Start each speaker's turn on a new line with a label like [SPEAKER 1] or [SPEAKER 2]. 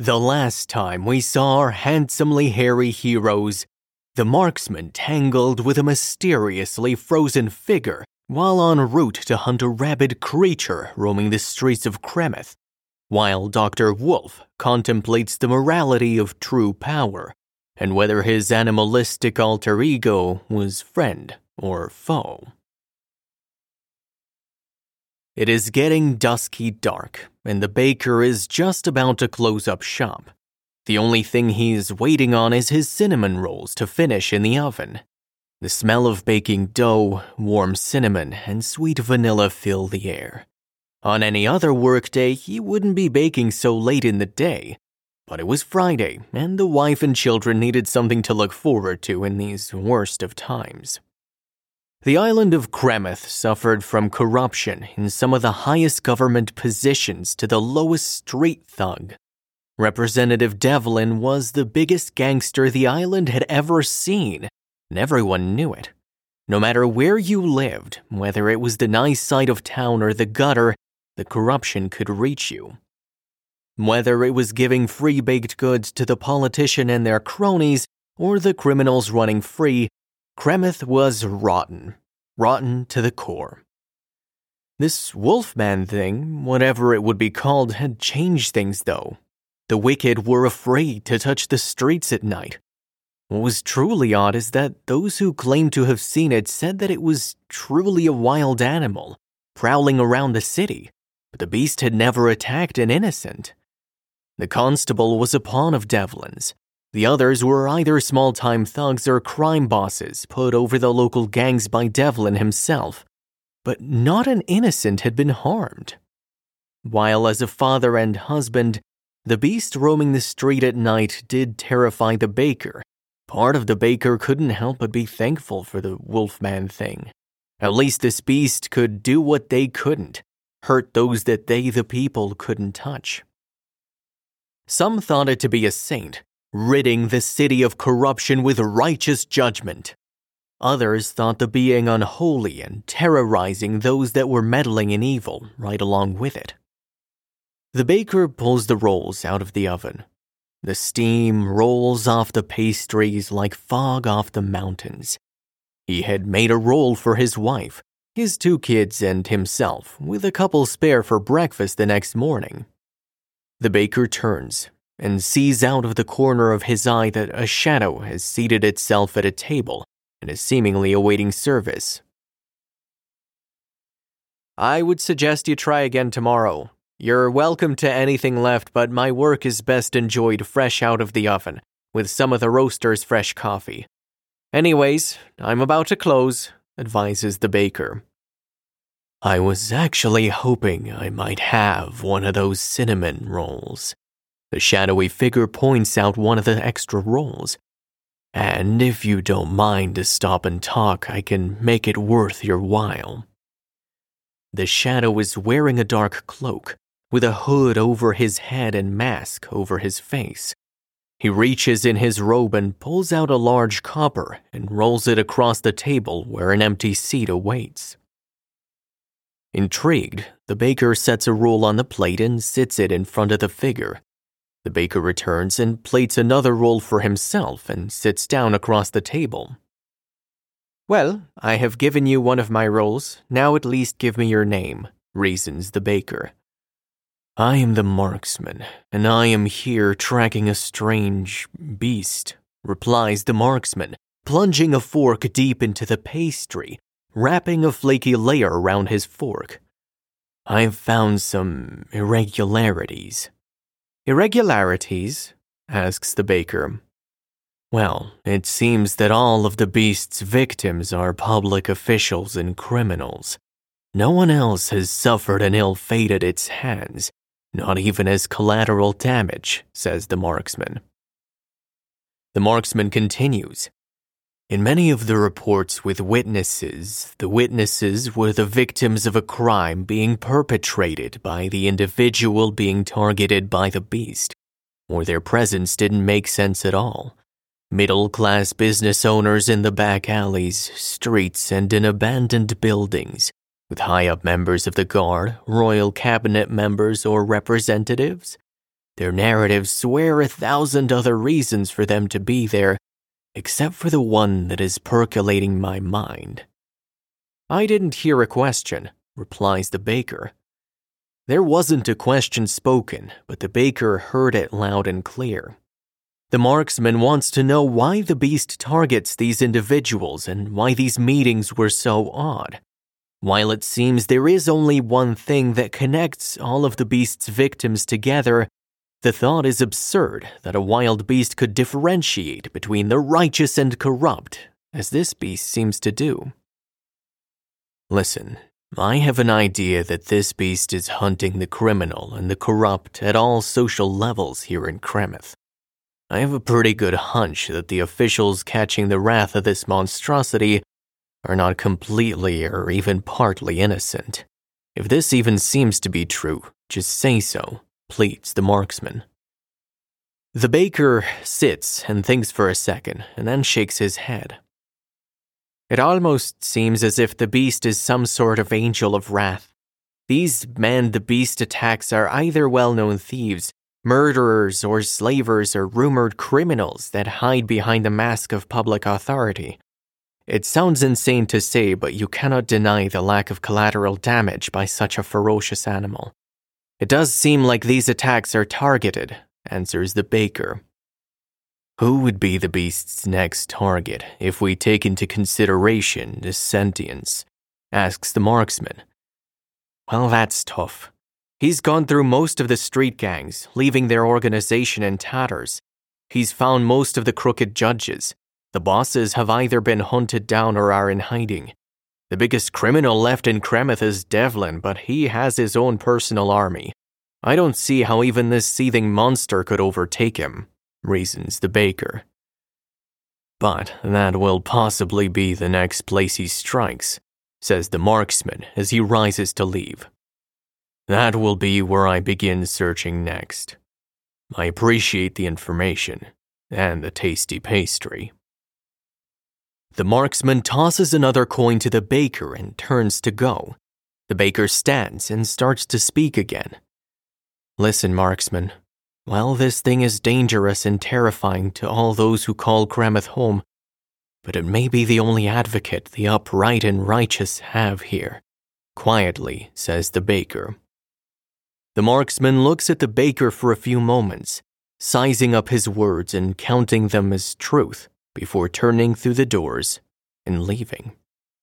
[SPEAKER 1] The last time we saw our handsomely hairy heroes, the marksman tangled with a mysteriously frozen figure while en route to hunt a rabid creature roaming the streets of Kremeth, while Dr. Wolf contemplates the morality of true power and whether his animalistic alter ego was friend or foe. It is getting dusky dark, and the baker is just about to close up shop. The only thing he's waiting on is his cinnamon rolls to finish in the oven. The smell of baking dough, warm cinnamon, and sweet vanilla fill the air. On any other workday, he wouldn't be baking so late in the day. But it was Friday, and the wife and children needed something to look forward to in these worst of times. The island of Kremeth suffered from corruption in some of the highest government positions to the lowest street thug. Representative Devlin was the biggest gangster the island had ever seen, and everyone knew it. No matter where you lived, whether it was the nice side of town or the gutter, the corruption could reach you. Whether it was giving free baked goods to the politician and their cronies, or the criminals running free, Kremeth was rotten, rotten to the core. This Wolfman thing, whatever it would be called, had changed things though. The wicked were afraid to touch the streets at night. What was truly odd is that those who claimed to have seen it said that it was truly a wild animal, prowling around the city, but the beast had never attacked an innocent. The constable was a pawn of Devlin's, the others were either small time thugs or crime bosses put over the local gangs by Devlin himself, but not an innocent had been harmed. While as a father and husband, the beast roaming the street at night did terrify the baker, part of the baker couldn't help but be thankful for the wolfman thing. At least this beast could do what they couldn't hurt those that they, the people, couldn't touch. Some thought it to be a saint ridding the city of corruption with righteous judgment. Others thought the being unholy and terrorizing those that were meddling in evil right along with it. The baker pulls the rolls out of the oven. The steam rolls off the pastries like fog off the mountains. He had made a roll for his wife, his two kids, and himself, with a couple spare for breakfast the next morning. The baker turns and sees out of the corner of his eye that a shadow has seated itself at a table and is seemingly awaiting service. I would suggest you try again tomorrow. You're welcome to anything left, but my work is best enjoyed fresh out of the oven, with some of the roaster's fresh coffee. Anyways, I'm about to close, advises the baker. I was actually hoping I might have one of those cinnamon rolls, the shadowy figure points out one of the extra rolls. And if you don't mind to stop and talk, I can make it worth your while. The shadow is wearing a dark cloak, with a hood over his head and mask over his face. He reaches in his robe and pulls out a large copper and rolls it across the table where an empty seat awaits. Intrigued, the baker sets a roll on the plate and sits it in front of the figure, the baker returns and plates another roll for himself and sits down across the table. Well, I have given you one of my rolls. Now at least give me your name, reasons the baker. I am the marksman, and I am here tracking a strange beast, replies the marksman, plunging a fork deep into the pastry, wrapping a flaky layer around his fork. I've found some irregularities. Irregularities? asks the baker. Well, it seems that all of the beast's victims are public officials and criminals. No one else has suffered an ill fate at its hands, not even as collateral damage, says the marksman. The marksman continues. In many of the reports with witnesses, the witnesses were the victims of a crime being perpetrated by the individual being targeted by the beast, or their presence didn't make sense at all. Middle class business owners in the back alleys, streets, and in abandoned buildings, with high up members of the guard, royal cabinet members, or representatives. Their narratives swear a thousand other reasons for them to be there, except for the one that is percolating my mind. I didn't hear a question, replies the baker. There wasn't a question spoken, but the baker heard it loud and clear. The marksman wants to know why the beast targets these individuals and why these meetings were so odd. While it seems there is only one thing that connects all of the beast's victims together, the thought is absurd that a wild beast could differentiate between the righteous and corrupt, as this beast seems to do. Listen, I have an idea that this beast is hunting the criminal and the corrupt at all social levels here in Kremeth. I have a pretty good hunch that the officials catching the wrath of this monstrosity are not completely or even partly innocent. If this even seems to be true, just say so pleads the marksman. The baker sits and thinks for a second and then shakes his head. It almost seems as if the beast is some sort of angel of wrath. These man the beast attacks are either well known thieves, murderers, or slavers, or rumored criminals that hide behind the mask of public authority. It sounds insane to say, but you cannot deny the lack of collateral damage by such a ferocious animal. It does seem like these attacks are targeted, answers the baker. Who would be the beast's next target if we take into consideration the sentience? asks the marksman. Well, that's tough. He's gone through most of the street gangs, leaving their organization in tatters. He's found most of the crooked judges. The bosses have either been hunted down or are in hiding. The biggest criminal left in Kremeth is Devlin, but he has his own personal army. I don't see how even this seething monster could overtake him, reasons the baker. But that will possibly be the next place he strikes, says the marksman as he rises to leave. That will be where I begin searching next. I appreciate the information and the tasty pastry. The marksman tosses another coin to the baker and turns to go. The baker stands and starts to speak again. Listen, marksman. While this thing is dangerous and terrifying to all those who call Kremeth home, but it may be the only advocate the upright and righteous have here, quietly says the baker. The marksman looks at the baker for a few moments, sizing up his words and counting them as truth before turning through the doors and leaving.